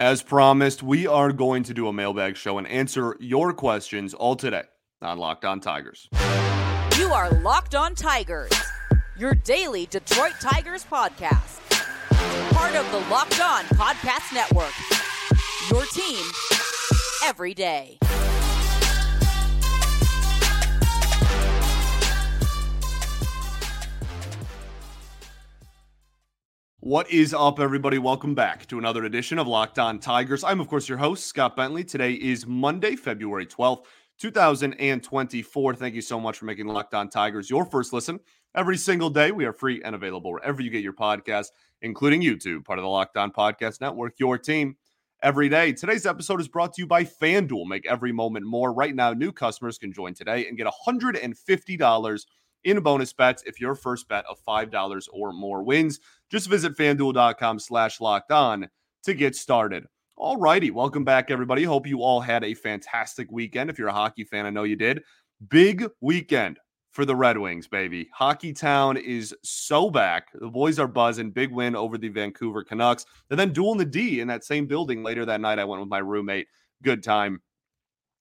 As promised, we are going to do a mailbag show and answer your questions all today on Locked On Tigers. You are Locked On Tigers, your daily Detroit Tigers podcast. Part of the Locked On Podcast Network. Your team every day. What is up, everybody? Welcome back to another edition of Locked On Tigers. I'm, of course, your host, Scott Bentley. Today is Monday, February 12th, 2024. Thank you so much for making Locked On Tigers your first listen every single day. We are free and available wherever you get your podcast, including YouTube, part of the Locked On Podcast Network, your team every day. Today's episode is brought to you by FanDuel. Make every moment more. Right now, new customers can join today and get $150 in bonus bets if your first bet of $5 or more wins. Just visit fanduel.com slash locked on to get started. All righty. Welcome back, everybody. Hope you all had a fantastic weekend. If you're a hockey fan, I know you did. Big weekend for the Red Wings, baby. Hockey Town is so back. The boys are buzzing. Big win over the Vancouver Canucks. And then dueling the D in that same building later that night. I went with my roommate. Good time.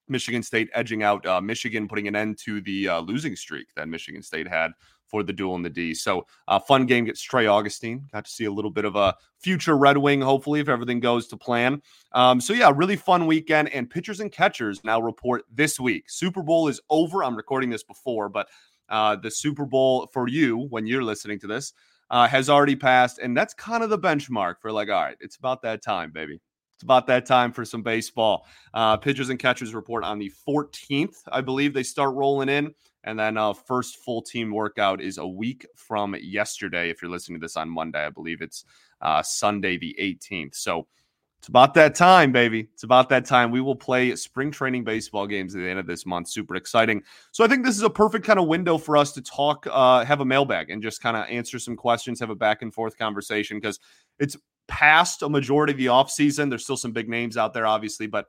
Michigan State edging out uh, Michigan, putting an end to the uh, losing streak that Michigan State had for the duel in the D. So, uh, fun game gets Trey Augustine. Got to see a little bit of a future Red Wing, hopefully, if everything goes to plan. Um, so, yeah, really fun weekend. And pitchers and catchers now report this week. Super Bowl is over. I'm recording this before, but uh, the Super Bowl for you when you're listening to this uh, has already passed. And that's kind of the benchmark for like, all right, it's about that time, baby. It's about that time for some baseball. Uh, pitchers and catchers report on the 14th, I believe they start rolling in. And then uh, first full team workout is a week from yesterday. If you're listening to this on Monday, I believe it's uh, Sunday the 18th. So it's about that time, baby. It's about that time. We will play spring training baseball games at the end of this month. Super exciting. So I think this is a perfect kind of window for us to talk, uh, have a mailbag, and just kind of answer some questions, have a back and forth conversation because it's past a majority of the offseason. There's still some big names out there, obviously, but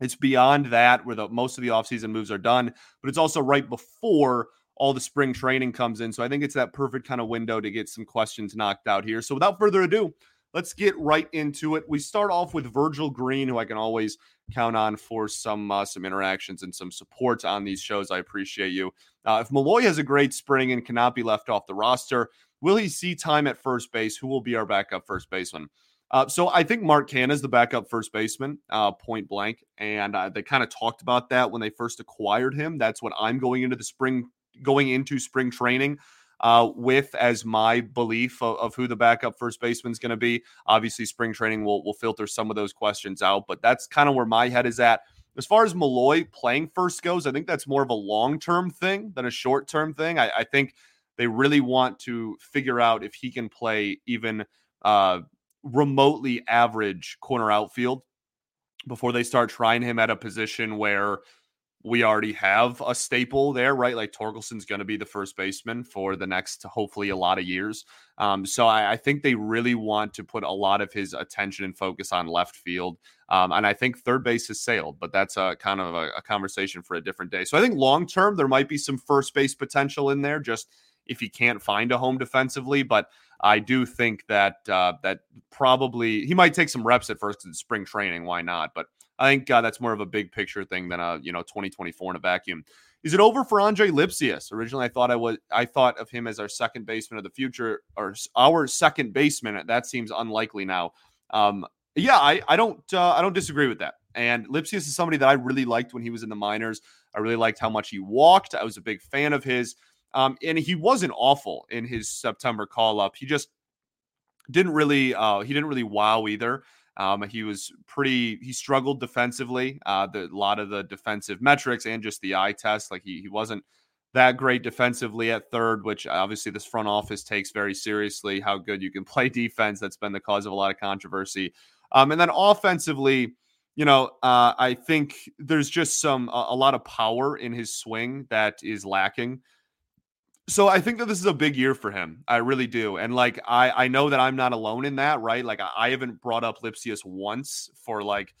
it's beyond that where the most of the offseason moves are done. But it's also right before all the spring training comes in. So I think it's that perfect kind of window to get some questions knocked out here. So without further ado, let's get right into it. We start off with Virgil Green, who I can always count on for some uh, some interactions and some support on these shows. I appreciate you. Uh, if Malloy has a great spring and cannot be left off the roster, Will he see time at first base? Who will be our backup first baseman? Uh, so I think Mark Canha is the backup first baseman, uh, point blank, and uh, they kind of talked about that when they first acquired him. That's what I'm going into the spring, going into spring training uh, with as my belief of, of who the backup first baseman is going to be. Obviously, spring training will will filter some of those questions out, but that's kind of where my head is at. As far as Malloy playing first goes, I think that's more of a long term thing than a short term thing. I, I think they really want to figure out if he can play even uh, remotely average corner outfield before they start trying him at a position where we already have a staple there, right? Like Torkelson's going to be the first baseman for the next, hopefully, a lot of years. Um, so I, I, think they really want to put a lot of his attention and focus on left field. Um, and I think third base has sailed, but that's a kind of a, a conversation for a different day. So I think long term, there might be some first base potential in there, just if he can't find a home defensively. But I do think that uh, that probably he might take some reps at first it's spring training. Why not? But I think uh, that's more of a big picture thing than a you know 2024 in a vacuum. Is it over for Andre Lipcius? Originally, I thought I was I thought of him as our second baseman of the future or our second baseman. That seems unlikely now. Um, yeah, I I don't uh, I don't disagree with that. And Lipcius is somebody that I really liked when he was in the minors. I really liked how much he walked. I was a big fan of his. Um, and he wasn't awful in his September call up. He just didn't really uh, he didn't really wow either. Um, he was pretty he struggled defensively. Uh, the, a lot of the defensive metrics and just the eye test, like he he wasn't that great defensively at third, which obviously this front office takes very seriously. How good you can play defense. That's been the cause of a lot of controversy. Um, and then offensively, you know, uh, I think there's just some a, a lot of power in his swing that is lacking. So I think that this is a big year for him. I really do. And like I I know that I'm not alone in that, right? Like I, I haven't brought up Lipcius once for like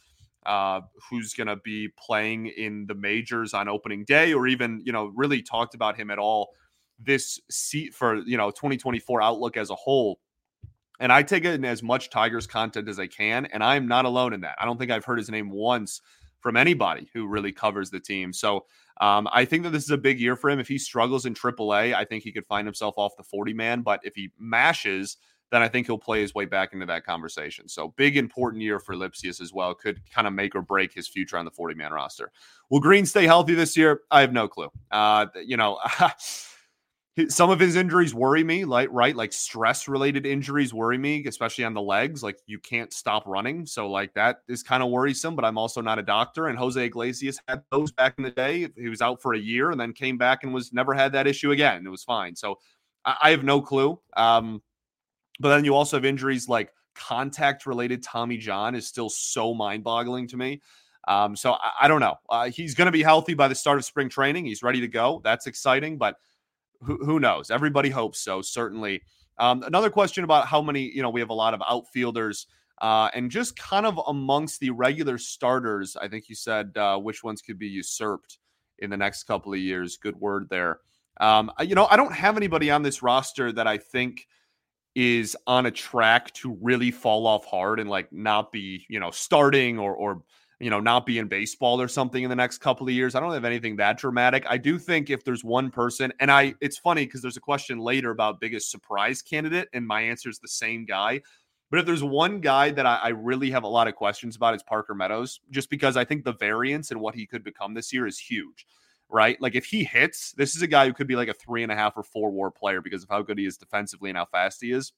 uh who's going to be playing in the majors on opening day or even, you know, really talked about him at all this seat for, you know, 2024 outlook as a whole. And I take in as much Tigers content as I can, and I'm not alone in that. I don't think I've heard his name once from anybody who really covers the team. So um, I think that this is a big year for him. If he struggles in AAA, I think he could find himself off the 40 man. But if he mashes, then I think he'll play his way back into that conversation. So big, important year for Lipcius as well. Could kind of make or break his future on the 40 man roster. Will Greene stay healthy this year? I have no clue. Uh, you know, some of his injuries worry me, like right, like stress related injuries worry me, especially on the legs. Like you can't stop running, so like that is kind of worrisome. But I'm also not a doctor, and Jose Iglesias had those back in the day. He was out for a year and then came back and was never had that issue again. It was fine. So I, I have no clue. Um, but then you also have injuries like contact related Tommy John is still so mind boggling to me. Um, so I, I don't know. Uh, he's going to be healthy by the start of spring training. He's ready to go. That's exciting, but who, knows? Everybody hopes so, certainly. Um, another question about how many, you know, we have a lot of outfielders uh, and just kind of amongst the regular starters. I think you said uh, which ones could be usurped in the next couple of years. Good word there. Um, you know, I don't have anybody on this roster that I think is on a track to really fall off hard and like not be, you know, starting or or you know, not be in baseball or something in the next couple of years. I don't have anything that dramatic. I do think if there's one person, and I, it's funny because there's a question later about biggest surprise candidate, and my answer is the same guy. But if there's one guy that I, I, really have a lot of questions about, it's Parker Meadows, just because I think the variance and what he could become this year is huge, right? Like if he hits, this is a guy who could be like a three and a half or four war player because of how good he is defensively and how fast he is.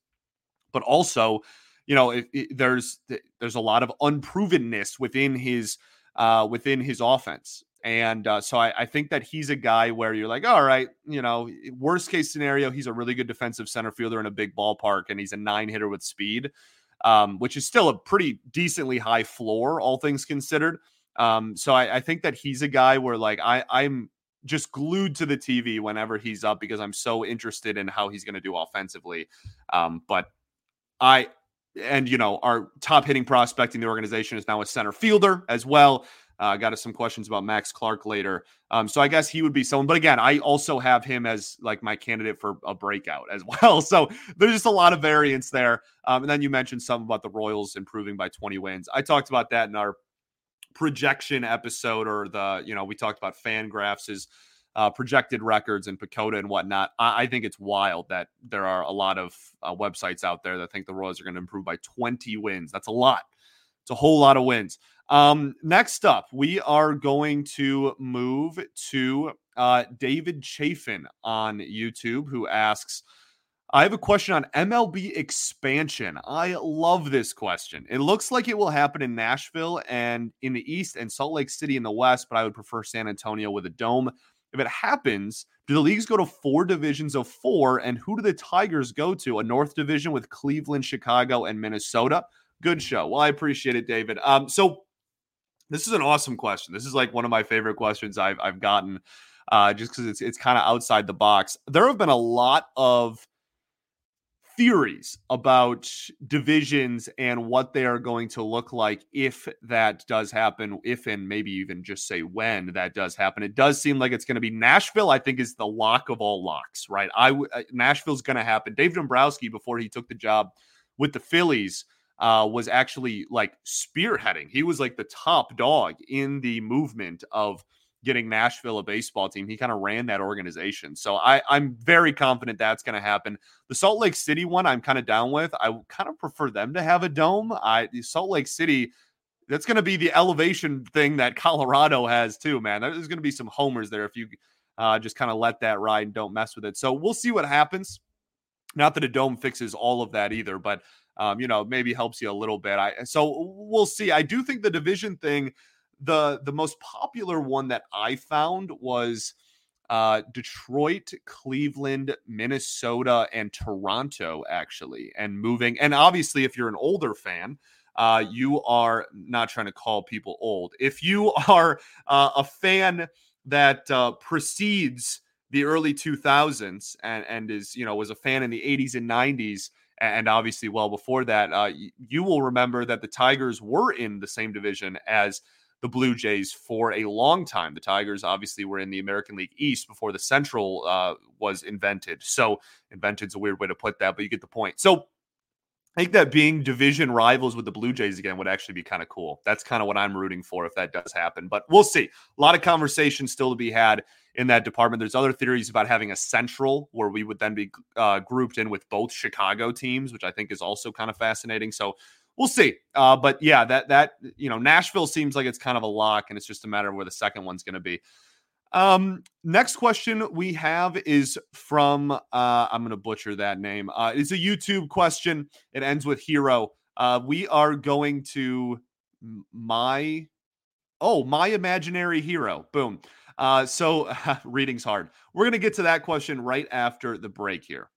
But also, you know, it, it, there's there's a lot of unprovenness within his uh, within his offense. And uh, so I, I, think that he's a guy where you're like, all right, you know, worst case scenario, he's a really good defensive center fielder in a big ballpark, and he's a nine hitter with speed, um, which is still a pretty decently high floor, all things considered. Um, so I, I, think that he's a guy where like I, I'm just glued to the TV whenever he's up because I'm so interested in how he's going to do offensively. Um, but I and you know our top hitting prospect in the organization is now a center fielder as well. Uh, got us some questions about Max Clark later. Um, so I guess he would be someone. But again, I also have him as like my candidate for a breakout as well. So there's just a lot of variance there. Um, and then you mentioned something about the Royals improving by 20 wins. I talked about that in our projection episode, or the you know we talked about FanGraphs is uh, projected records and PECOTA and whatnot. I, I, think it's wild that there are a lot of uh, websites out there that think the Royals are going to improve by 20 wins. That's a lot. It's a whole lot of wins. Um, next up, we are going to move to uh, David Chafin on YouTube, who asks, I have a question on MLB expansion. I love this question. It looks like it will happen in Nashville and in the East and Salt Lake City in the West, but I would prefer San Antonio with a dome. If it happens, do the leagues go to four divisions of four? And who do the Tigers go to? A North division with Cleveland, Chicago, and Minnesota? Good show. Well, I appreciate it, David. Um, so this is an awesome question. This is like one of my favorite questions I've I've gotten, uh, just because it's it's kind of outside the box. There have been a lot of theories about divisions and what they are going to look like if that does happen, if and maybe even just say when that does happen. It does seem like it's going to be Nashville. I think is the lock of all locks, right? I w- uh, Nashville's going to happen. Dave Dombrowski before he took the job with the Phillies uh, was actually like spearheading. He was like the top dog in the movement of getting Nashville a baseball team. He kind of ran that organization. So I, I'm very confident that's going to happen. The Salt Lake City one, I'm kind of down with. I kind of prefer them to have a dome. I Salt Lake City, that's going to be the elevation thing that Colorado has too, man. There's going to be some homers there if you uh, just kind of let that ride and don't mess with it. So we'll see what happens. Not that a dome fixes all of that either, but um, you know maybe helps you a little bit. I so we'll see. I do think the division thing the the most popular one that I found was uh, Detroit, Cleveland, Minnesota, and Toronto, actually, and moving. And obviously, if you're an older fan, uh, you are not trying to call people old. If you are uh, a fan that uh, precedes the early 2000s and, and is, you know, was a fan in the 80s and 90s, and obviously well before that, uh, you will remember that the Tigers were in the same division as the Blue Jays for a long time. The Tigers obviously were in the American League East before the Central uh, was invented. So, invented is a weird way to put that, but you get the point. So, I think that being division rivals with the Blue Jays again would actually be kind of cool. That's kind of what I'm rooting for if that does happen. But we'll see. A lot of conversation still to be had in that department. There's other theories about having a central where we would then be uh, grouped in with both Chicago teams, which I think is also kind of fascinating. So we'll see. Uh, but yeah, that that you know Nashville seems like it's kind of a lock, and it's just a matter of where the second one's going to be. Um, next question we have is from uh, I'm gonna butcher that name. Uh, it's a YouTube question. It ends with hero. Uh, we are going to my oh my imaginary hero. Boom. Uh, so reading's hard. We're gonna get to that question right after the break here.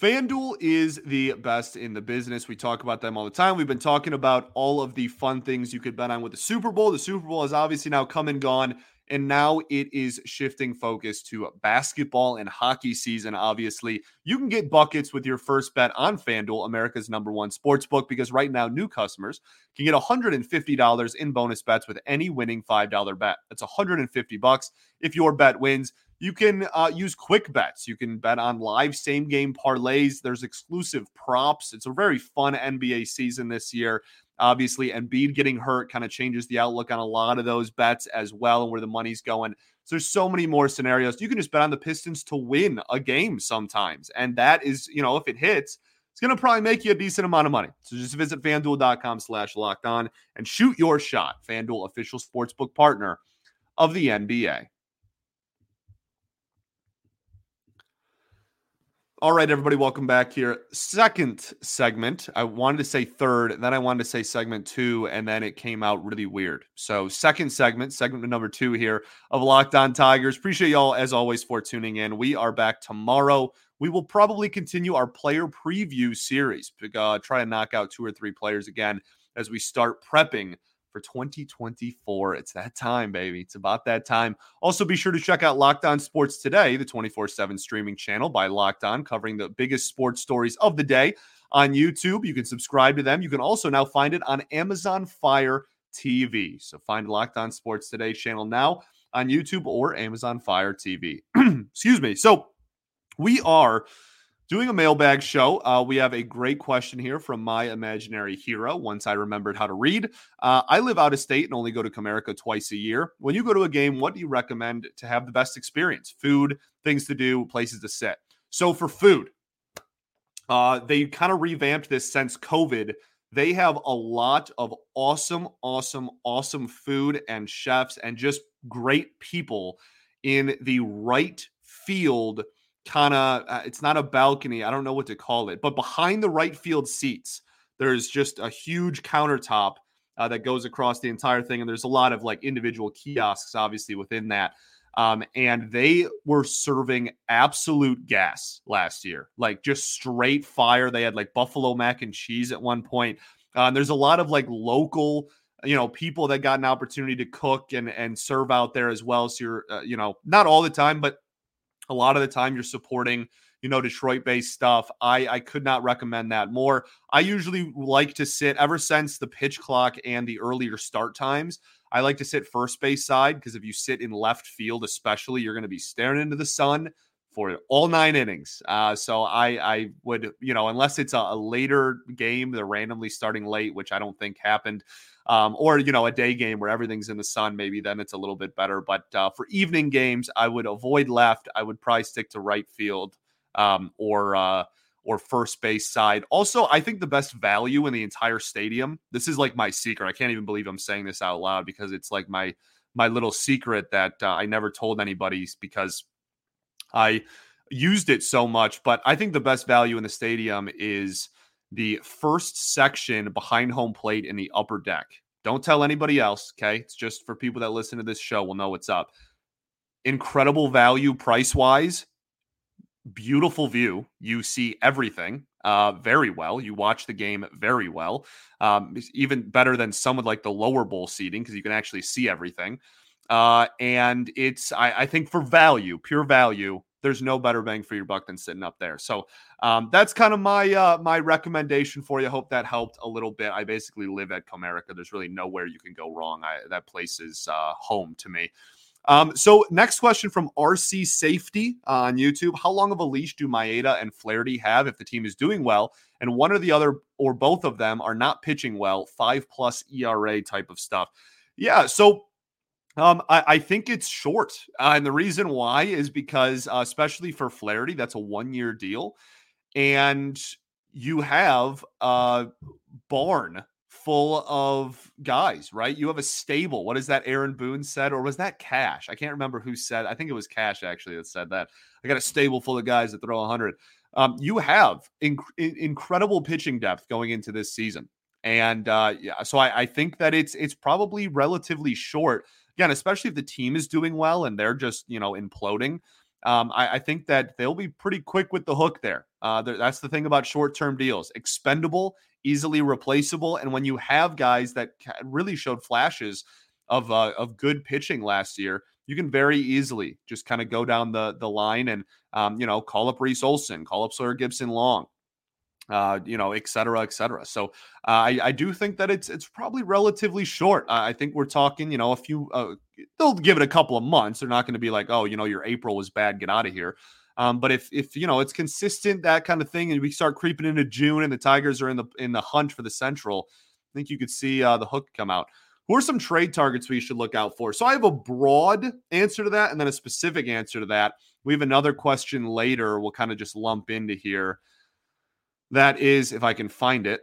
FanDuel is the best in the business. We talk about them all the time. We've been talking about all of the fun things you could bet on with the Super Bowl. The Super Bowl has obviously now come and gone, and now it is shifting focus to basketball and hockey season. Obviously, you can get buckets with your first bet on FanDuel, America's number one sports book, because right now new customers can get $150 in bonus bets with any winning $5 bet. That's 150 bucks if your bet wins. You can uh, use quick bets. You can bet on live same game parlays. There's exclusive props. It's a very fun NBA season this year. Obviously, Embiid getting hurt kind of changes the outlook on a lot of those bets as well and where the money's going. So there's so many more scenarios. You can just bet on the Pistons to win a game sometimes. And that is, you know, if it hits, it's going to probably make you a decent amount of money. So just visit fanduel.com slash locked on and shoot your shot. FanDuel, official sportsbook partner of the NBA. All right, everybody, welcome back here. Second segment. I wanted to say third, then I wanted to say segment two, and then it came out really weird. So, second segment, segment number two here of Locked On Tigers. Appreciate y'all, as always, for tuning in. We are back tomorrow. We will probably continue our player preview series, uh, try to knock out two or three players again as we start prepping for 2024. It's that time, baby. It's about that time. Also, be sure to check out Locked On Sports Today, the 24 7 streaming channel by Locked On, covering the biggest sports stories of the day on YouTube. You can subscribe to them. You can also now find it on Amazon Fire TV. So find Locked On Sports Today channel now on YouTube or Amazon Fire TV. Excuse me. So we are doing a mailbag show. Uh, we have a great question here from my imaginary hero. Once I remembered how to read, uh, I live out of state and only go to Comerica twice a year. When you go to a game, what do you recommend to have the best experience? Food, things to do, places to sit. So for food, uh, they kind of revamped this since COVID. They have a lot of awesome, awesome, awesome food and chefs and just great people in the right field kind of uh, it's not a balcony i don't know what to call it but behind the right field seats there's just a huge countertop uh, that goes across the entire thing and there's a lot of like individual kiosks obviously within that um, and they were serving absolute gas last year like just straight fire. They had like buffalo mac and cheese at one point uh, there's a lot of like local you know people that got an opportunity to cook and and serve out there as well so you're uh, you know not all the time but a lot of the time you're supporting you know detroit based stuff i i could not recommend that more. I usually like to sit ever since the pitch clock and the earlier start times i like to sit first base side because if you sit in left field especially you're going to be staring into the sun for all nine innings. Uh, so i i would you know unless it's a, a later game they're randomly starting late which i don't think happened um, or you know a day game where everything's in the sun maybe then it's a little bit better. But uh, for evening games i would avoid left. I would probably stick to right field um, or uh, or first base side. Also i think the best value in the entire stadium this is like my secret. I can't even believe i'm saying this out loud because it's like my my little secret that uh, i never told anybody because i used it so much. But i think the best value in the stadium is the first section behind home plate in the upper deck. Don't tell anybody else, okay? It's just for people that listen to this show will know what's up. Incredible value price wise, beautiful view. You see everything uh, very well. You watch the game very well. Um, even better than some with like the lower bowl seating because you can actually see everything. Uh, and it's, I, I think, for value, pure value, there's no better bang for your buck than sitting up there. So um, that's kind of my uh, my recommendation for you. I hope that helped a little bit. I basically live at Comerica. There's really nowhere you can go wrong. I, that place is uh, home to me. Um, so next question from RC Safety on YouTube: How long of a leash do Maeda and Flaherty have if the team is doing well, and one or the other or both of them are not pitching well? Five plus ERA type of stuff. Yeah. So um, I, I, think it's short, uh, and the reason why is because, uh, especially for Flaherty, that's a one-year deal, and you have a barn full of guys, right? You have a stable. What is that? Aaron Boone said, or was that Cash? I can't remember who said. I think it was Cash actually that said that. I got a stable full of guys that throw 100. Um, you have inc- incredible pitching depth going into this season, and uh, yeah, so I, I think that it's it's probably relatively short again, especially if the team is doing well and they're just, you know, imploding. Um, I, I, think that they'll be pretty quick with the hook there. Uh, that's the thing about short term deals expendable, easily replaceable. And when you have guys that really showed flashes of, uh, of good pitching last year, you can very easily just kind of go down the, the line and, um, you know, call up Reese Olson, call up Sawyer Gipson-Long, uh, you know, et cetera, et cetera. So uh, I, I do think that it's it's probably relatively short. I think we're talking, you know, a few. Uh, they'll give it a couple of months. They're not going to be like, oh, you know, your April was bad, get out of here. Um, but if if you know it's consistent that kind of thing, and we start creeping into June, and the Tigers are in the in the hunt for the Central, I think you could see uh, the hook come out. Who are some trade targets we should look out for? So I have a broad answer to that, and then a specific answer to that. We have another question later. We'll kind of just lump into here. That is, if I can find it.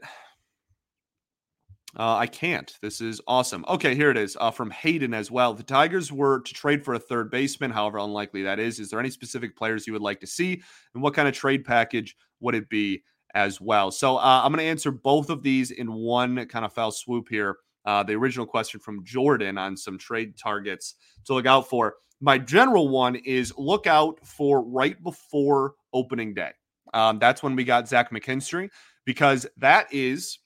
Uh, I can't. This is awesome. Okay, here it is uh, from Hayden as well. The Tigers were to trade for a third baseman, however unlikely that is. Is there any specific players you would like to see, and what kind of trade package would it be as well? So uh, I'm going to answer both of these in one kind of foul swoop here. Uh, the original question from Jordan on some trade targets to look out for. My general one is look out for right before opening day. Um, that's when we got Zach McKinstry because that is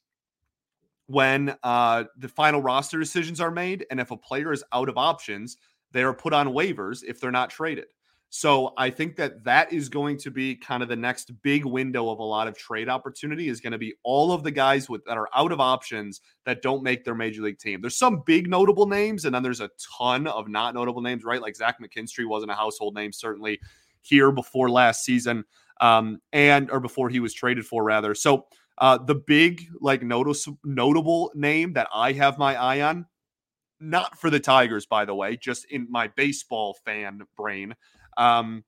when uh, the final roster decisions are made. And if a player is out of options, they are put on waivers if they're not traded. So I think that that is going to be kind of the next big window of a lot of trade opportunity is going to be all of the guys with that are out of options that don't make their major league team. There's some big notable names, and then there's a ton of not notable names, right? Like Zach McKinstry wasn't a household name certainly here before last season um, and or before he was traded for rather. So uh, the big like notice notable name that I have my eye on, not for the Tigers by the way, just in my baseball fan brain, um,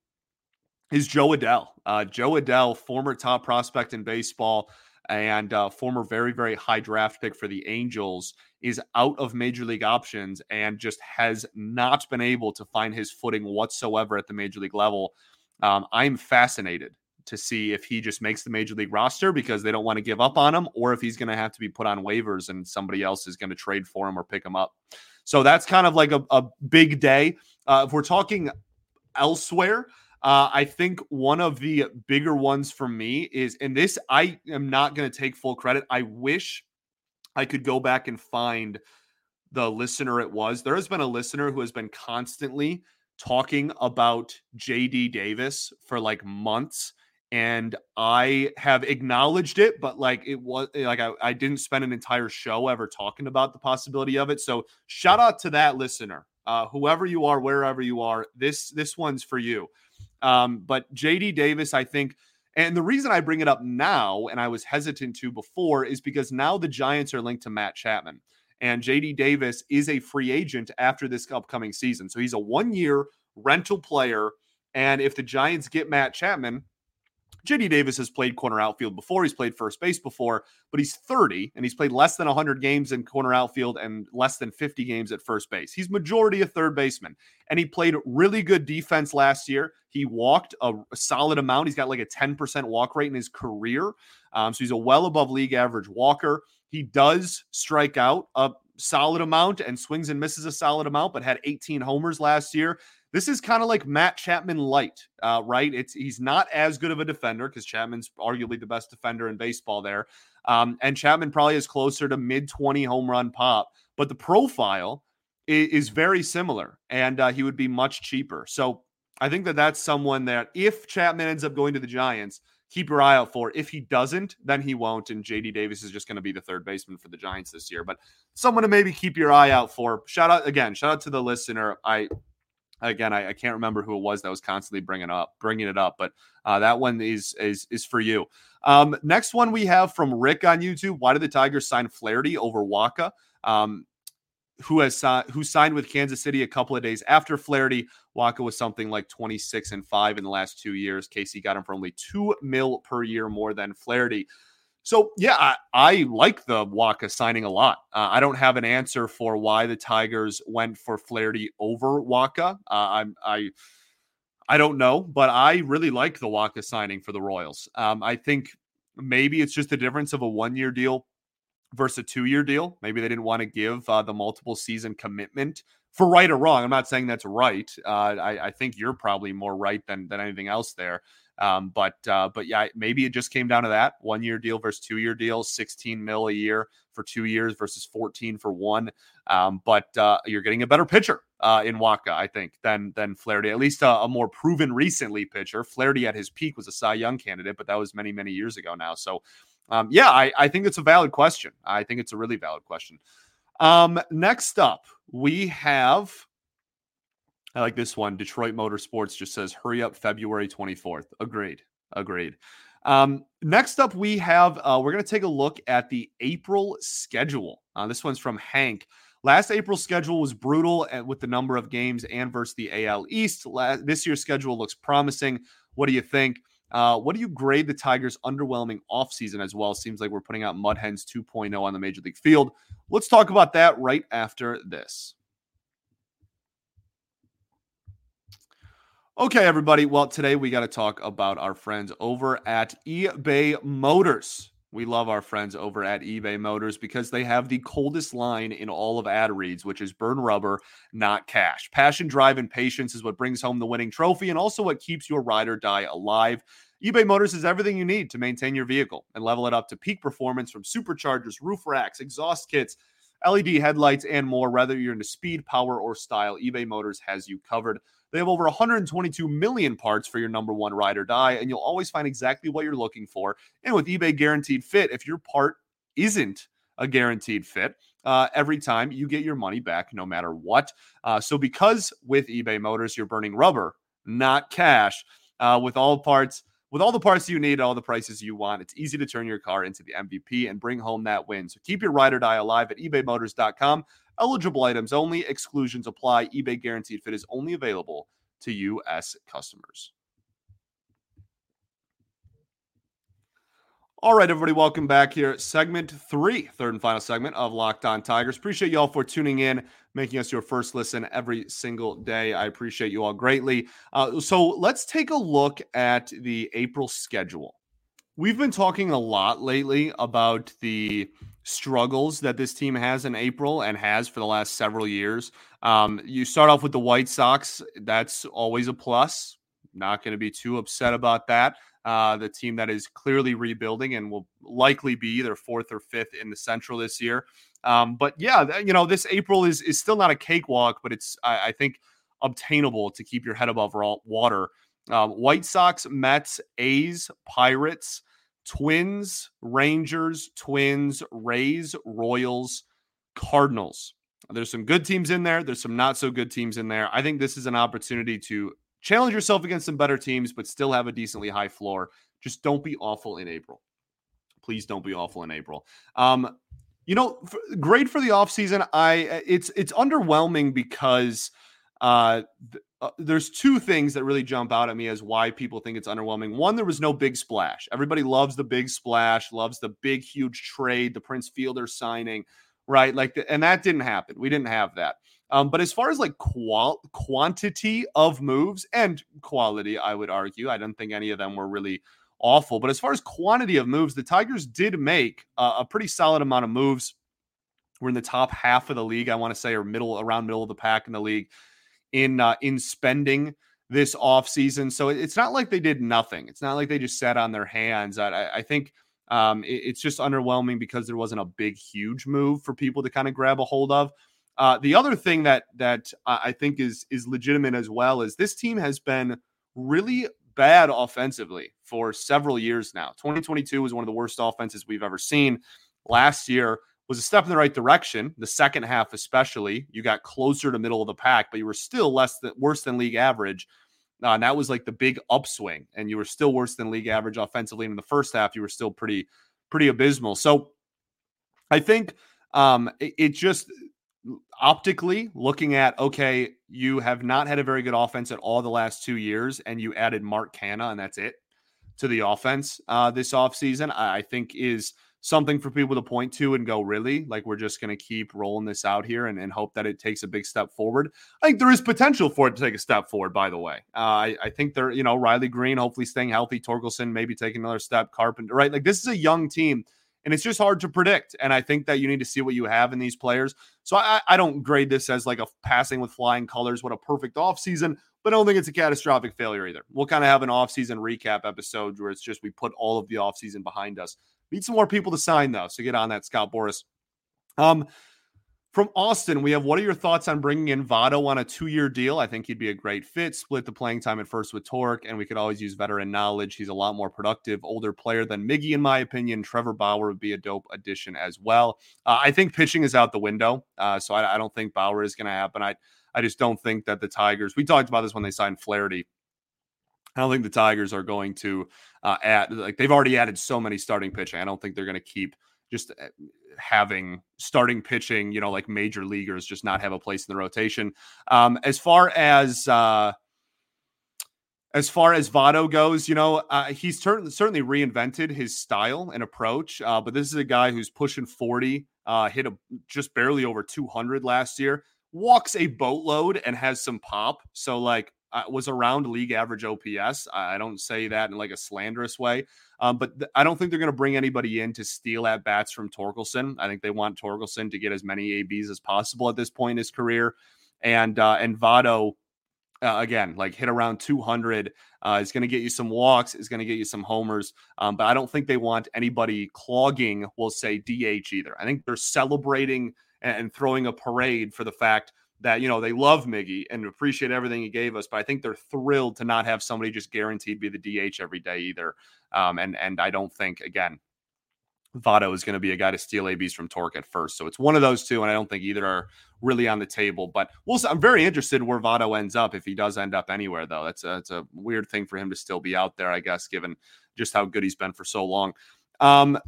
is Jo Adell. Uh, Jo Adell, former top prospect in baseball and uh, former very very high draft pick for the Angels, is out of major league options and just has not been able to find his footing whatsoever at the major league level. Um, I'm fascinated to see if he just makes the major league roster because they don't want to give up on him, or if he's going to have to be put on waivers and somebody else is going to trade for him or pick him up. So that's kind of like a, a big day. Uh, if we're talking elsewhere, uh, I think one of the bigger ones for me is, and this I am not going to take full credit. I wish I could go back and find the listener it was. There has been a listener who has been constantly talking about JD Davis for like months and I have acknowledged it, but like it was like I, I didn't spend an entire show ever talking about the possibility of it. So shout out to that listener, uh, whoever you are, wherever you are. This this one's for you. Um, but JD Davis, I think, and the reason I bring it up now, and I was hesitant to before, is because now the Giants are linked to Matt Chapman, and JD Davis is a free agent after this upcoming season. So he's a one year rental player. And if the Giants get Matt Chapman, JD Davis has played corner outfield before. He's played first base before, but he's 30 and he's played less than 100 games in corner outfield and less than 50 games at first base. He's majority a third baseman and he played really good defense last year. He walked a, a solid amount. He's got like a 10% walk rate in his career. Um, so he's a well above league average walker. He does strike out a solid amount and swings and misses a solid amount, but had 18 homers last year. This is kind of like Matt Chapman light, uh, right? It's he's not as good of a defender because Chapman's arguably the best defender in baseball there, um, and Chapman probably is closer to mid twenty home run pop, but the profile is, is very similar, and uh, he would be much cheaper. So I think that that's someone that if Chapman ends up going to the Giants, keep your eye out for. If he doesn't, then he won't, and JD Davis is just going to be the third baseman for the Giants this year. But someone to maybe keep your eye out for. Shout out again, shout out to the listener. I again, I, I, can't remember who it was that was constantly bringing up bringing it up, but uh, that one is is is for you. Um, next one we have from Rick on YouTube. Why did the Tigers sign Flaherty over Wacha? Um, who has who signed with Kansas City a couple of days after Flaherty. Wacha was something like 26 and 5 in the last two years. KC got him for only two mil per year more than Flaherty. So yeah, I, I like the Wacha signing a lot. Uh, I don't have an answer for why the Tigers went for Flaherty over Wacha. Uh, I'm I I don't know, but I really like the Wacha signing for the Royals. Um, I think maybe it's just the difference of a one year deal versus a two year deal. Maybe they didn't want to give uh, the multiple season commitment for right or wrong. I'm not saying that's right. Uh, I, I, think you're probably more right than than anything else there. Um, but uh, but yeah, maybe it just came down to that one year deal versus two year deal, 16 mil a year for two years versus 14 for one. Um, but uh, you're getting a better pitcher uh, in Wacha, I think, than than Flaherty. At least a, a, more proven recently pitcher. Flaherty at his peak was a Cy Young candidate, but that was many many years ago now. So um, yeah, I, I think it's a valid question. I think it's a really valid question. Um, next up, we have. I like this one. Detroit Motorsports just says, hurry up February 24th. Agreed. Agreed. Um, next up, we have, uh, we're going to take a look at the April schedule. Uh, this one's from Hank. Last April schedule was brutal uh, with the number of games and versus the AL East. this year's schedule looks promising. What do you think? Uh, what do you grade the Tigers' underwhelming offseason as well? Seems like we're putting out Mud Hens 2.0 on the Major League field. Let's talk about that right after this. Okay, everybody. Well, today we got to talk about our friends over at eBay Motors. We love our friends over at eBay Motors because they have the coldest line in all of ad reads, which is burn rubber, not cash. Passion, drive, and patience is what brings home the winning trophy and also what keeps your ride or die alive. eBay Motors is everything you need to maintain your vehicle and level it up to peak performance from superchargers, roof racks, exhaust kits, LED headlights, and more. Whether you're into speed, power, or style, eBay Motors has you covered. They have over 122 million parts for your number one ride or die, and you'll always find exactly what you're looking for. And with eBay Guaranteed Fit, if your part isn't a guaranteed fit, uh, every time you get your money back no matter what. Uh, so, because with eBay Motors, you're burning rubber, not cash, uh, with all parts. With all the parts you need, all the prices you want, it's easy to turn your car into the MVP and bring home that win. So keep your ride or die alive at ebaymotors.com. Eligible items only, exclusions apply. eBay guaranteed fit is only available to U.S. customers. All right, everybody, welcome back here. Segment three, third and final segment of Locked On Tigers. Appreciate you all for tuning in, making us your first listen every single day. I appreciate you all greatly. Uh, so let's take a look at the April schedule. We've been talking a lot lately about the struggles that this team has in April and has for the last several years. Um, you start off with the White Sox. That's always a plus. Not going to be too upset about that. Uh, the team that is clearly rebuilding and will likely be either fourth or fifth in the Central this year. Um, but yeah, you know, this April is is still not a cakewalk, but it's I, I think obtainable to keep your head above water. Um, White Sox, Mets, A's, Pirates, Twins, Rangers, Twins, Rays, Royals, Cardinals. There's some good teams in there. There's some not so good teams in there. I think this is an opportunity to challenge yourself against some better teams, but still have a decently high floor. Just don't be awful in April. Please don't be awful in April. Um, you know, great for the offseason. I it's it's underwhelming because uh, th- uh, there's two things that really jump out at me as why people think it's underwhelming. One, there was no big splash. Everybody loves the big splash, loves the big, huge trade, the Prince Fielder signing, right? Like, the, and that didn't happen. We didn't have that. Um, but as far as like qual- quantity of moves and quality, I would argue, I don't think any of them were really awful. But as far as quantity of moves, the Tigers did make uh, a pretty solid amount of moves. We're in the top half of the league, I want to say, or middle around middle of the pack in the league in uh, in spending this offseason. So it's not like they did nothing. It's not like they just sat on their hands. I, I think um, it, it's just underwhelming because there wasn't a big, huge move for people to kind of grab a hold of. Uh, the other thing that that I think is is legitimate as well is this team has been really bad offensively for several years now. 2022 was one of the worst offenses we've ever seen. Last year was a step in the right direction. The second half, especially, you got closer to middle of the pack, but you were still less than worse than league average. Uh, and that was like the big upswing, and you were still worse than league average offensively. And in the first half, you were still pretty, pretty abysmal. So I think um, it, it just optically looking at okay, you have not had a very good offense at all the last two years, and you added Mark Canha, and that's it to the offense uh, this offseason, I think is something for people to point to and go, really? Like, we're just going to keep rolling this out here and, and, hope that it takes a big step forward. I think there is potential for it to take a step forward, by the way. Uh, I, I, think they're, you know, Riley Greene, hopefully staying healthy, Torkelson maybe taking another step, Carpenter, right? Like, this is a young team. And it's just hard to predict. And I think that you need to see what you have in these players. So I, I don't grade this as like a passing with flying colors. What a perfect offseason but I don't think it's a catastrophic failure either. We'll kind of have an offseason recap episode where it's just we put all of the offseason behind us. Need some more people to sign though, so get on that, Scott Boras. Um, from Austin, we have what are your thoughts on bringing in Votto on a two year deal? I think he'd be a great fit. Split the playing time at first with Tork, and we could always use veteran knowledge. He's a lot more productive, older player than Miggy, in my opinion. Trevor Bauer would be a dope addition as well. Uh, I think pitching is out the window, uh, so I, I, don't think Bauer is going to happen. I I just don't think that the Tigers. We talked about this when they signed Flaherty. I don't think the Tigers are going to uh, add like they've already added so many starting pitching. I don't think they're going to keep just uh, having starting pitching, you know, like major leaguers just not have a place in the rotation. Um, as far as uh, as far as Votto goes, you know, uh, he's certainly certainly reinvented his style and approach. Uh, but this is a guy who's pushing 40, uh, hit a, just barely over 200 last year, walks a boatload and has some pop. So, like, uh, was around league average OPS. I don't say that in like a slanderous way, um, but th- I don't think they're going to bring anybody in to steal at bats from Torkelson. I think they want Torkelson to get as many ABs as possible at this point in his career, and uh, and Votto. Uh, again, like hit around 200 uh, is going to get you some walks, is going to get you some homers. Um, but I don't think they want anybody clogging, we'll say DH either. I think they're celebrating and throwing a parade for the fact that you know they love Miggy and appreciate everything he gave us, but I think they're thrilled to not have somebody just guaranteed be the DH every day either. Um, and and I don't think again, Votto is going to be a guy to steal ABs from Tork at first. So it's one of those two, and I don't think either are really on the table. But we'll. I'm very interested where Votto ends up if he does end up anywhere, though. That's a, that's a weird thing for him to still be out there, I guess, given just how good he's been for so long. Um,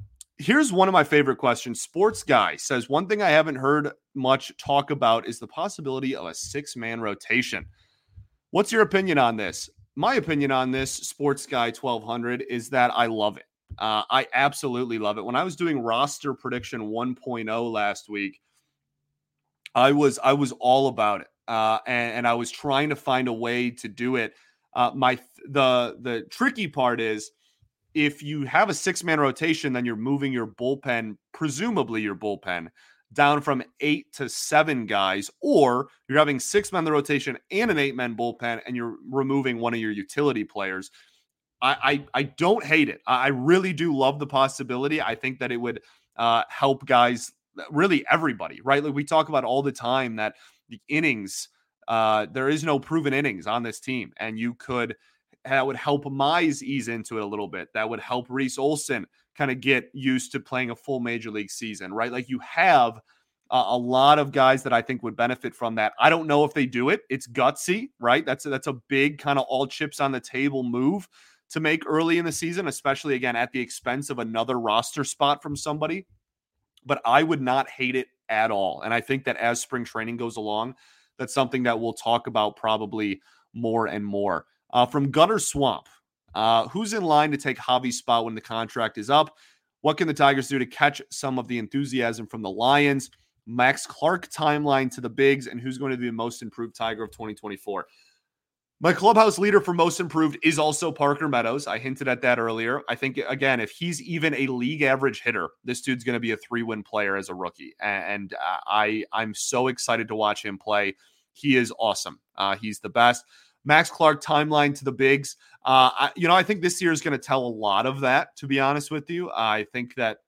Here's one of my favorite questions. Sports Guy says one thing I haven't heard much talk about is the possibility of a six man rotation. What's your opinion on this? My opinion on this, Sports Guy 1200, is that I love it. Uh, I absolutely love it. When I was doing roster prediction 1.0 last week, I was I was all about it, uh, and, and, I was trying to find a way to do it. Uh, my the the tricky part is if you have a six man rotation, then you're moving your bullpen, presumably your bullpen, down from eight to seven guys, or you're having six men in the rotation and an eight man bullpen, and you're removing one of your utility players. I, I, I don't hate it. I really do love the possibility. I think that it would uh, help guys, really everybody, right? Like we talk about all the time that the innings, uh, there is no proven innings on this team, and you could that would help Mize ease into it a little bit. That would help Reese Olson kind of get used to playing a full major league season, right? Like you have uh, a lot of guys that I think would benefit from that. I don't know if they do it. It's gutsy, right? That's a, that's a big kind of all chips on the table move to make early in the season, especially again at the expense of another roster spot from somebody. But I would not hate it at all. And I think that as spring training goes along, that's something that we'll talk about probably more and more. Uh, from Gutter Swamp, uh, who's in line to take Javi's spot when the contract is up? What can the Tigers do to catch some of the enthusiasm from the Lions? Max Clark timeline to the bigs, and who's going to be the most improved Tiger of 2024? My clubhouse leader for most improved is also Parker Meadows. I hinted at that earlier. I think, again, if he's even a league average hitter, this dude's going to be a three win player as a rookie. And uh, I, I'm so excited to watch him play. He is awesome. Uh, he's the best. Max Clark timeline to the bigs. Uh, I, you know, I think this year is going to tell a lot of that. To be honest with you, I think that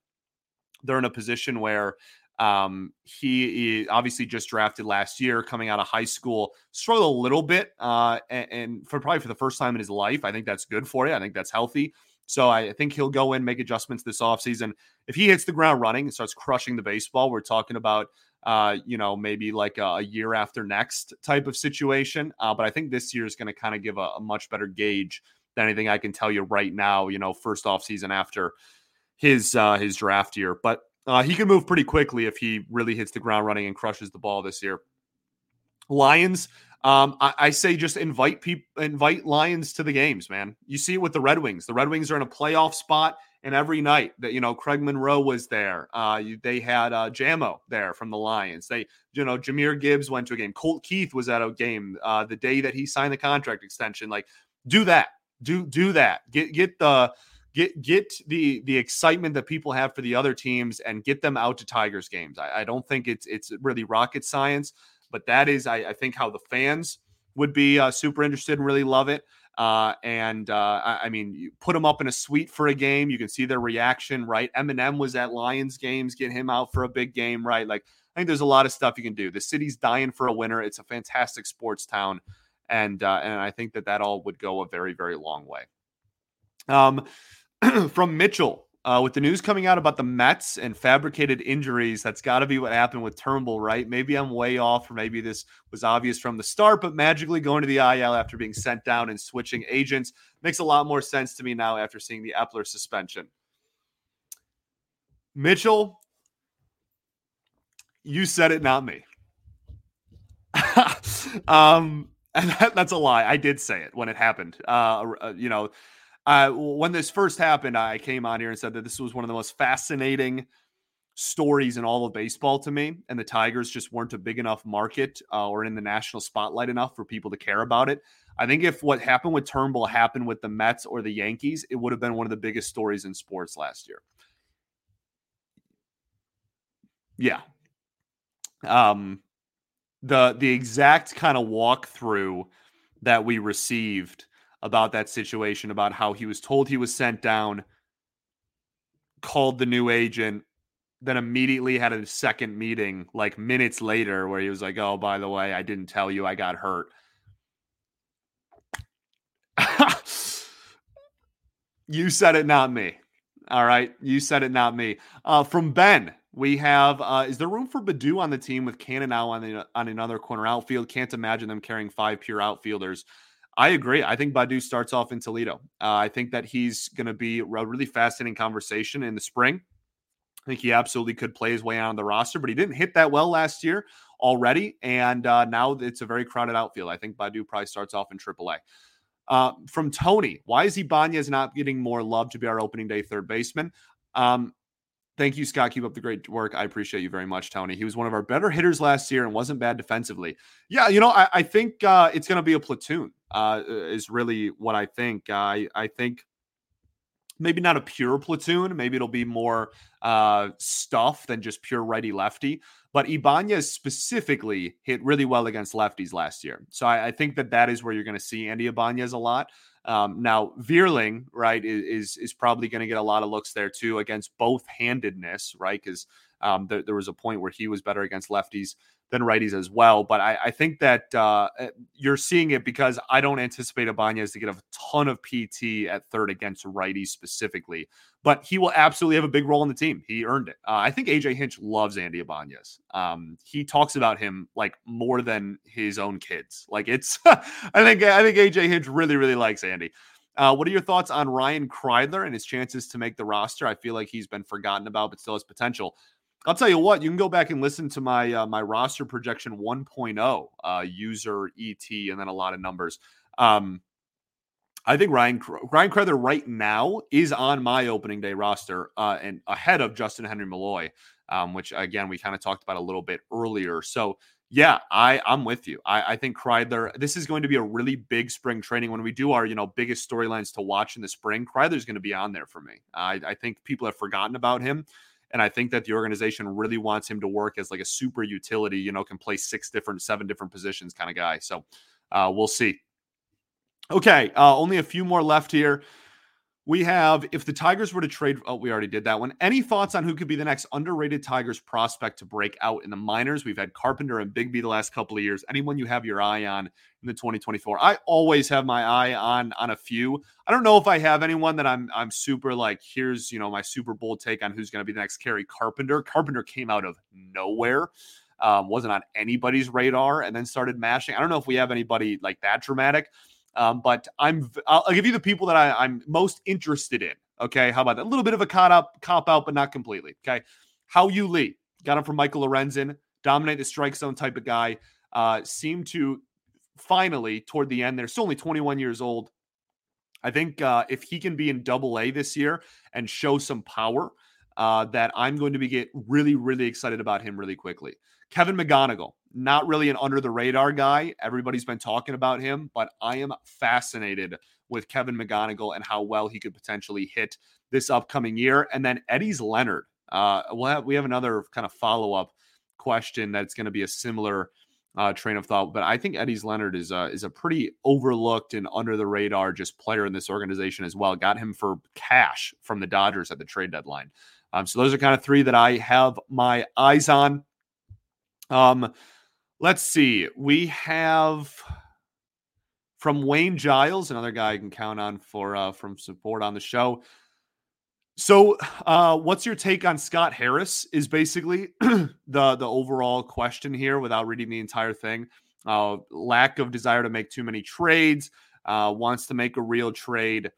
they're in a position where um, he, he, obviously just drafted last year, coming out of high school, struggled a little bit, uh, and, and, for probably for the first time in his life. I think that's good for you. I think that's healthy. So I think he'll go in, make adjustments this offseason. If he hits the ground running and starts crushing the baseball, we're talking about uh, you know, maybe like a, year after next type of situation. Uh, but I think this year is going to kind of give a, a, much better gauge than anything I can tell you right now. You know, first off season after his uh, his draft year, but uh, he can move pretty quickly if he really hits the ground running and crushes the ball this year. Lions, um, I, I, say just invite people, invite Lions to the games, man. You see it with the Red Wings. The Red Wings are in a playoff spot and every night that you know Craig Monroe was there. Uh, they had uh, Jamo there from the Lions. They, you know, Jahmyr Gibbs went to a game. Colt Keith was at a game uh, the day that he signed the contract extension. Like, do that, do do that. Get get the get get the the excitement that people have for the other teams and get them out to Tigers games. I, I don't think it's it's really rocket science, but that is I, I think how the fans would be uh, super interested and really love it. Uh, and uh, I, I, mean, you put them up in a suite for a game. You can see their reaction, right? Eminem was at Lions games, get him out for a big game, right? Like, I think there's a lot of stuff you can do. The city's dying for a winner. It's a fantastic sports town, and uh, and I think that that all would go a very very long way. Um, from Mitchell, uh, with the news coming out about the Mets and fabricated injuries, that's got to be what happened with Turnbull, right? Maybe I'm way off, or maybe this was obvious from the start, but magically going to the IL after being sent down and switching agents makes a lot more sense to me now after seeing the Eppler suspension. Mitchell, you said it, not me. um, and that, that's a lie. I did say it when it happened. Uh, uh you know, uh, when this first happened, I came on here and said that this was one of the most fascinating stories in all of baseball to me. And the Tigers just weren't a big enough market uh, or in the national spotlight enough for people to care about it. I think if what happened with Turnbull happened with the Mets or the Yankees, it would have been one of the biggest stories in sports last year. Yeah. Um, the the exact kind of walkthrough that we received about that situation, about how he was told he was sent down, called the new agent, then immediately had a second meeting like minutes later where he was like, Oh, by the way, I didn't tell you I got hurt. you said it, not me. All right. You said it, not me. Uh, from Ben, we have uh, is there room for Baddoo on the team with Canha now on the on another corner outfield? Can't imagine them carrying five pure outfielders. I agree. I think Baddoo starts off in Toledo. Uh, I think that he's going to be a really fascinating conversation in the spring. I think he absolutely could play his way on the roster, but he didn't hit that well last year already. And uh, now it's a very crowded outfield. I think Baddoo probably starts off in AAA. Uh, from Tony, why is Ibanez not getting more love to be our opening day third baseman? Um, Thank you, Scott. Keep up the great work. I appreciate you very much, Tony. He was one of our better hitters last year and wasn't bad defensively. Yeah, you know, I, I think uh, it's going to be a platoon. Uh, is really what I think. I I think maybe not a pure platoon. Maybe it'll be more uh, stuff than just pure righty lefty. But Ibanez specifically hit really well against lefties last year. So I, I think that that is where you're going to see Andy Ibanez a lot. Um, now Vierling, right, is is probably going to get a lot of looks there too against both handedness, right? Because um, there, there was a point where he was better against lefties than righties as well. But I, I think that uh, eh, you're seeing it because I don't anticipate Ibanez to get a ton of PT at third against righties specifically. But he will absolutely have a big role in the team. He earned it. Uh, I think AJ Hinch loves Andy Ibanez. Um, he talks about him like more than his own kids. Like it's, I think I think AJ Hinch really really likes Andy. Uh, what are your thoughts on Ryan Kreidler and his chances to make the roster? I feel like he's been forgotten about, but still has potential. I'll tell you what, you can go back and listen to my uh, my roster projection 1.0 uh, user ET and then a lot of numbers. Um, I think Ryan Ryan Kreidler right now is on my opening day roster uh, and ahead of Justyn-Henry Malloy, um, which again we kind of talked about a little bit earlier. So yeah, I I'm with you. I, I think Kreidler. This is going to be a really big spring training when we do our you know biggest storylines to watch in the spring. Kreidler's going to be on there for me. I, I think people have forgotten about him. And I think that the organization really wants him to work as like a super utility, you know, can play six different, seven different positions kind of guy. So uh, we'll see. Okay, uh, only a few more left here. We have if the Tigers were to trade. Oh, we already did that one. Any thoughts on who could be the next underrated Tigers prospect to break out in the minors? We've had Carpenter and Bigbie the last couple of years. Anyone you have your eye on in the 2024? I always have my eye on on a few. I don't know if I have anyone that I'm I'm super like. Here's you know my Super Bowl take on who's going to be the next Kerry Carpenter. Carpenter came out of nowhere. Um, wasn't on anybody's radar and then started mashing. I don't know if we have anybody like that dramatic. Um, but I'm I'll, I'll, give you the people that I, am most interested in. Okay, how about that? A little bit of a cop up, cop out, but not completely. Okay, Hao-Yu Lee got him from Michael Lorenzen, dominate the strike zone type of guy. Uh, seemed to finally toward the end. They're still only 21 years old. I think uh, if he can be in Double A this year and show some power, uh, that I'm going to be get really really excited about him really quickly. Kevin McGonigle, not really an under the radar guy. Everybody's been talking about him, but I am fascinated with Kevin McGonigle and how well he could potentially hit this upcoming year. And then Eddys Leonard. Uh, we'll have, we have another kind of follow up question that's going to be a similar uh, train of thought, but I think Eddys Leonard is a, is a pretty overlooked and under the radar just player in this organization as well. Got him for cash from the Dodgers at the trade deadline. Um, so those are kind of three that I have my eyes on. Um, let's see. We have from Wayne Giles, another guy I can count on for uh, from support on the show. So, uh, what's your take on Scott Harris? Is basically the the overall question here, without reading the entire thing. Uh, lack of desire to make too many trades. Uh, wants to make a real trade,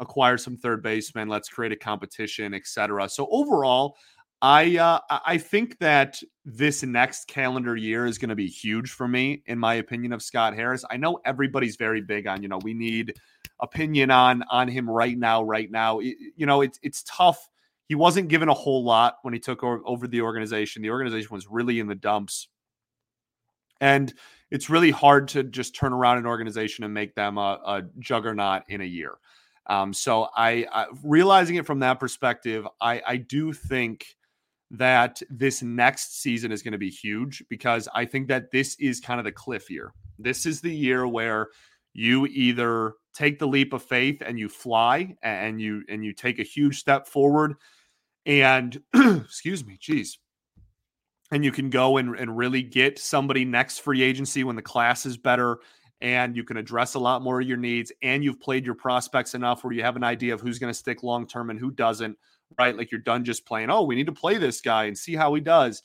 acquire some third baseman. Let's create a competition, etc. So overall, I uh, I think that this next calendar year is going to be huge for me, in my opinion, of Scott Harris. I know everybody's very big on you know we need opinion on on him right now, right now. It, you know it's it's tough. He wasn't given a whole lot when he took over, over the organization. The organization was really in the dumps, and it's really hard to just turn around an organization and make them a, a juggernaut in a year. Um, so I, I realizing it from that perspective, I I do think that this next season is going to be huge because I think that this is kind of the cliff year. This is the year where you either take the leap of faith and you fly and you and you take a huge step forward and excuse me, geez. And you can go and, and really get somebody next free agency when the class is better and you can address a lot more of your needs and you've played your prospects enough where you have an idea of who's going to stick long term and who doesn't right? Like you're done just playing, oh, we need to play this guy and see how he does.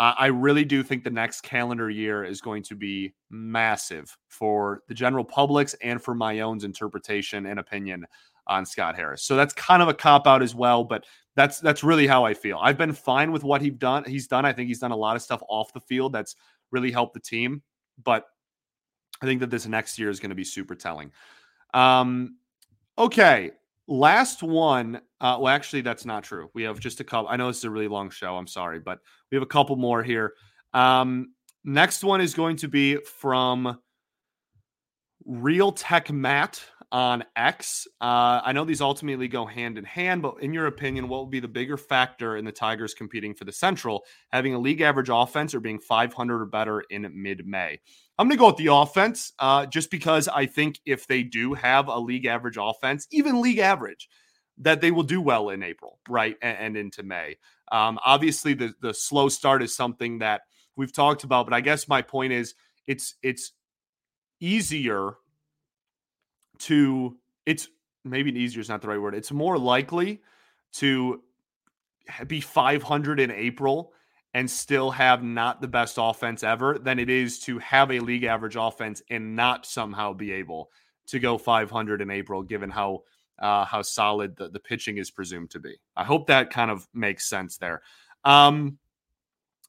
I really do think the next calendar year is going to be massive for the general public's and for my own interpretation and opinion on Scott Harris. So that's kind of a cop out as well, but that's that's really how I feel. I've been fine with what he's done. He's done. I think he's done a lot of stuff off the field that's really helped the team, but I think that this next year is going to be super telling. Um, okay, Last one. Uh, well, actually, that's not true. We have just a couple. I know this is a really long show. I'm sorry, but we have a couple more here. Um, next one is going to be from Real Tech Matt on X. Uh, I know these ultimately go hand in hand, but in your opinion, what would be the bigger factor in the Tigers competing for the Central, having a league average offense or being 500 or better in mid May? I'm going to go with the offense uh, just because I think if they do have a league average offense, even league average, that they will do well in April, right, and, and into May. Um, obviously, the the slow start is something that we've talked about, but I guess my point is it's it's easier to it's maybe easier is not the right word. It's more likely to be 500 in April and still have not the best offense ever than it is to have a league average offense and not somehow be able to go 500 in April, given how uh, how solid the, the pitching is presumed to be. I hope that kind of makes sense there. Um,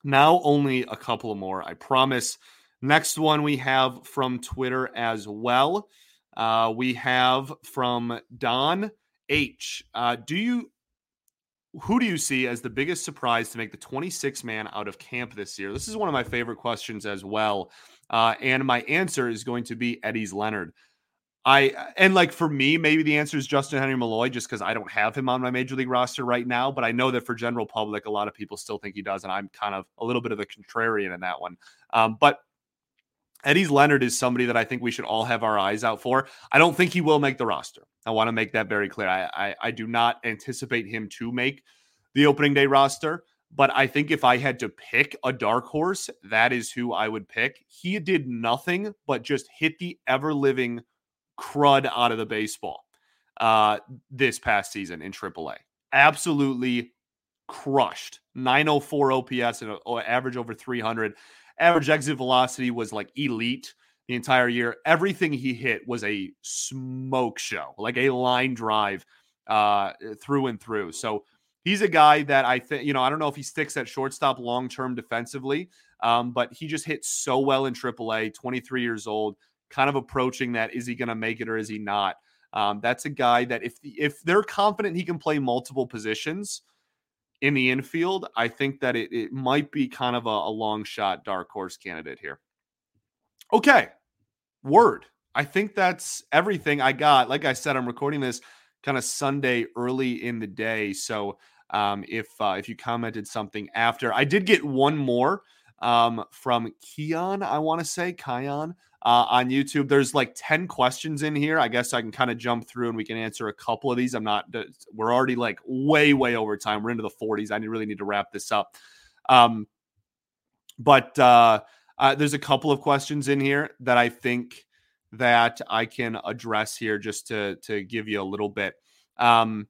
now only a couple more, I promise. Next one we have from Twitter as well. Uh, we have from Don H. Uh, do you who do you see as the biggest surprise to make the 26 man out of camp this year? This is one of my favorite questions as well. Uh, and my answer is going to be Eddys Leonard. I and like for me, maybe the answer is Justyn-Henry Malloy, just because I don't have him on my major league roster right now. But I know that for general public, a lot of people still think he does, and I'm kind of a little bit of a contrarian in that one. Um, but Eddys Leonard is somebody that I think we should all have our eyes out for. I don't think he will make the roster. I want to make that very clear. I, I, I do not anticipate him to make the opening day roster, but I think if I had to pick a dark horse, that is who I would pick. He did nothing but just hit the ever living crud out of the baseball uh, this past season in AAA. Absolutely crushed. 904 OPS and average over 300. Average exit velocity was like elite the entire year. Everything he hit was a smoke show, like a line drive uh, through and through. So he's a guy that I think, you know, I don't know if he sticks at shortstop long term defensively, um, but he just hit so well in AAA, 23 years old, kind of approaching that. Is he going to make it or is he not? Um, that's a guy that if if they're confident he can play multiple positions, in the infield, I think that it, it might be kind of a, a long shot dark horse candidate here. Okay. Word. I think that's everything I got. Like I said, I'm recording this kind of Sunday early in the day. So um, if uh, if you commented something after, I did get one more um, from Keon, I want to say, Kion uh, on YouTube. There's like 10 questions in here. I guess I can kind of jump through and we can answer a couple of these. I'm not, we're already like way, way over time. We're into the 40s. I really need to wrap this up. Um, but uh, uh, there's a couple of questions in here that I think that I can address here just to to give you a little bit. Um,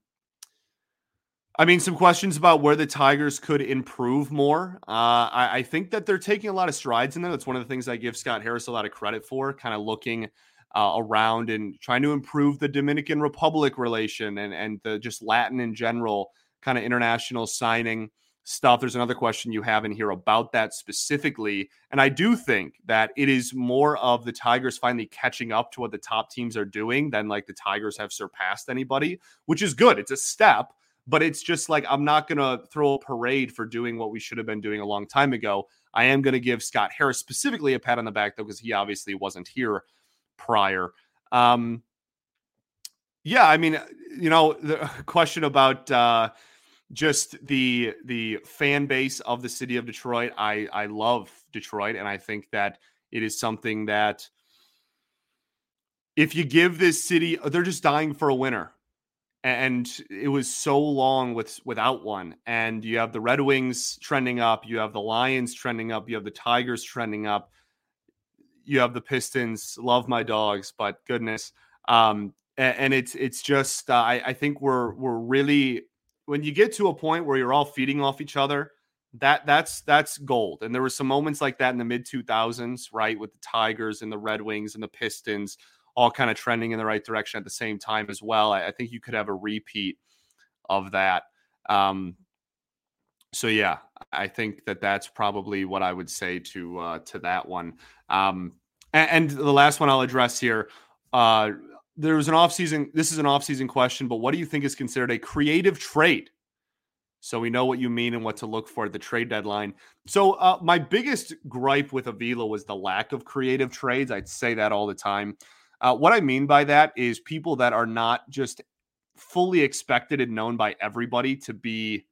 I mean, some questions about where the Tigers could improve more. Uh, I, I, think that they're taking a lot of strides in there. That's one of the things I give Scott Harris a lot of credit for, kind of looking uh, around and trying to improve the Dominican Republic relation and and the just Latin in general, kind of international signing stuff. There's another question you have in here about that specifically, and I do think that it is more of the Tigers finally catching up to what the top teams are doing than like the Tigers have surpassed anybody, which is good. It's a step but it's just like I'm not going to throw a parade for doing what we should have been doing a long time ago. I am going to give Scott Harris specifically a pat on the back though because he obviously wasn't here prior. Um, yeah, I mean, you know, the question about uh, just the the fan base of the city of Detroit. I I love Detroit, and I think that it is something that if you give this city, they're just dying for a winner and it was so long with without one and you have the red wings trending up you have the lions trending up you have the tigers trending up you have the pistons love my dogs but goodness um and, and it's it's just uh, I, I think we're we're really when you get to a point where you're all feeding off each other that that's that's gold and there were some moments like that in the mid 2000s right with the tigers and the red wings and the pistons all kind of trending in the right direction at the same time as well. I, I think you could have a repeat of that. Um, so yeah, I think that that's probably what I would say to uh, to that one. Um, and, and, the last one I'll address here. Uh, there was an offseason. This is an offseason question, but what do you think is considered a creative trade? So we know what you mean and what to look for at the trade deadline. So uh, my biggest gripe with Avila was the lack of creative trades. I'd say that all the time. Uh, what I mean by that is people that are not just fully expected and known by everybody to be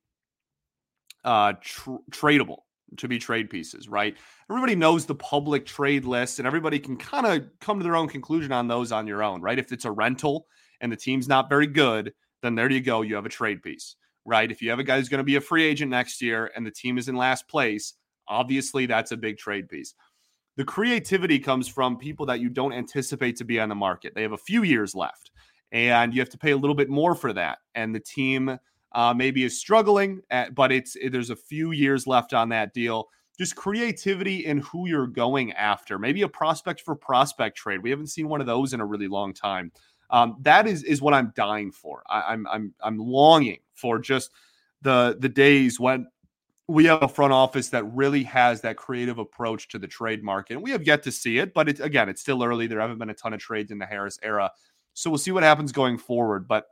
uh, tr- tradable, to be trade pieces, right? Everybody knows the public trade list, and everybody can kind of come to their own conclusion on those on your own, right? If it's a rental and the team's not very good, then there you go. You have a trade piece, right? If you have a guy who's going to be a free agent next year and the team is in last place, obviously that's a big trade piece the creativity comes from people that you don't anticipate to be on the market. They have a few years left, and you have to pay a little bit more for that. And the team uh, maybe is struggling, at, but it's there's a few years left on that deal. Just creativity in who you're going after. Maybe a prospect for prospect trade. We haven't seen one of those in a really long time. Um, that is is what I'm dying for. I, I'm I'm I'm longing for just the the days when we have a front office that really has that creative approach to the trade market. And we have yet to see it, but it's again, it's still early. There haven't been a ton of trades in the Harris era. So we'll see what happens going forward. But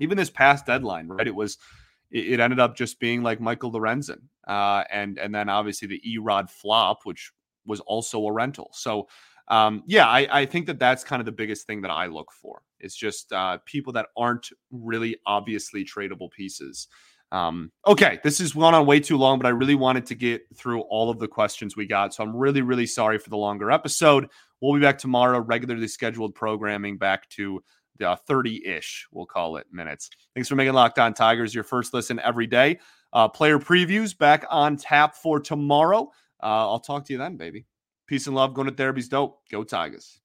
even this past deadline, right? It was it, ended up just being like Michael Lorenzen. Uh, and and then obviously the Erod flop, which was also a rental. So um, yeah, I, I think that that's kind of the biggest thing that I look for. It's just uh, people that aren't really obviously tradable pieces Um, okay, this has gone on way too long, but I really wanted to get through all of the questions we got. So I'm really, really sorry for the longer episode. We'll be back tomorrow, regularly scheduled programming back to the 30 ish, we'll call it minutes. Thanks for making Locked On Tigers your first listen every day. Uh, player previews back on tap for tomorrow. Uh, I'll talk to you then, baby. Peace and love. Going to therapy's dope. Go Tigers.